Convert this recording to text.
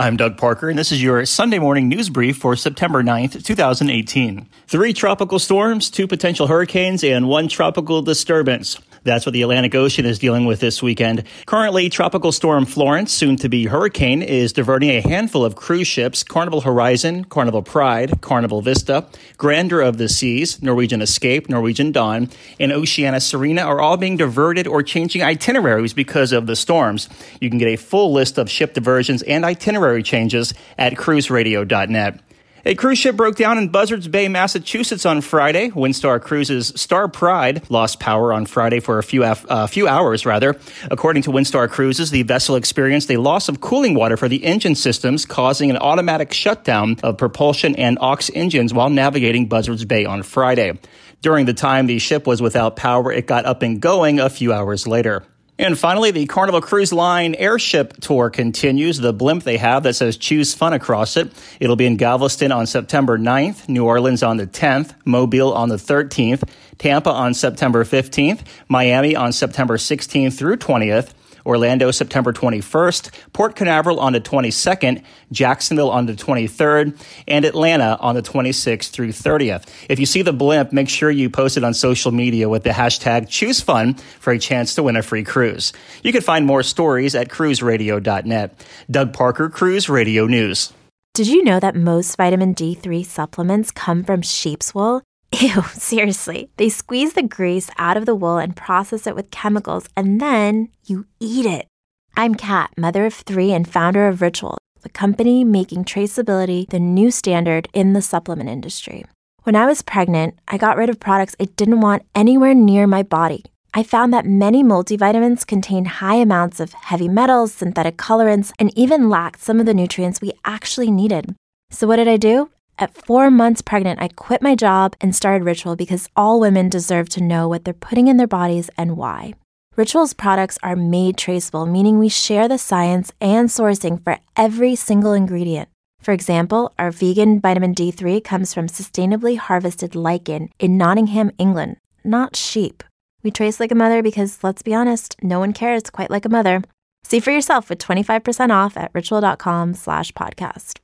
I'm Doug Parker, and this is your Sunday morning news brief for September 9th, 2018. Three tropical storms, two potential hurricanes, and one tropical disturbance. That's what the Atlantic Ocean is dealing with this weekend. Currently, Tropical Storm Florence, soon to be hurricane, is diverting a handful of cruise ships Carnival Horizon, Carnival Pride, Carnival Vista, Grandeur of the Seas, Norwegian Escape, Norwegian Dawn, and Oceania Sirena are all being diverted or changing itineraries because of the storms. You can get a full list of ship diversions and itinerary changes at cruiseradio.net. A cruise ship broke down in Buzzards Bay, Massachusetts on Friday. Windstar Cruises Star Pride lost power on Friday for a few, a uh, few hours, rather. According to Windstar Cruises, the vessel experienced a loss of cooling water for the engine systems, causing an automatic shutdown of propulsion and aux engines while navigating Buzzards Bay on Friday. During the time the ship was without power, it got up and going a few hours later. And finally, the Carnival Cruise Line airship tour continues. The blimp they have that says choose fun across it. It'll be in Galveston on September 9th, New Orleans on the 10th, Mobile on the 13th, Tampa on September 15th, Miami on September 16th through 20th, Orlando September 21st, Port Canaveral on the 22nd, Jacksonville on the 23rd, and Atlanta on the 26th through 30th. If you see the blimp, make sure you post it on social media with the hashtag ChooseFun for a chance to win a free cruise. You can find more stories at cruiseradio.net. Doug Parker, Cruise Radio News. Did you know that most vitamin D3 supplements come from sheep's wool? Ew, seriously. They squeeze the grease out of the wool and process it with chemicals, and then you eat it. I'm Kat, mother of three and founder of Ritual, the company making traceability the new standard in the supplement industry. When I was pregnant, I got rid of products I didn't want anywhere near my body. I found that many multivitamins contain high amounts of heavy metals, synthetic colorants, and even lacked some of the nutrients we actually needed. So, what did I do? At four months pregnant, I quit my job and started Ritual because all women deserve to know what they're putting in their bodies and why. Ritual's products are made traceable, meaning we share the science and sourcing for every single ingredient. For example, our vegan vitamin D3 comes from sustainably harvested lichen in Nottingham, England, not sheep. We trace like a mother because, let's be honest, no one cares quite like a mother. See for yourself with 25% off at ritual.com slash podcast.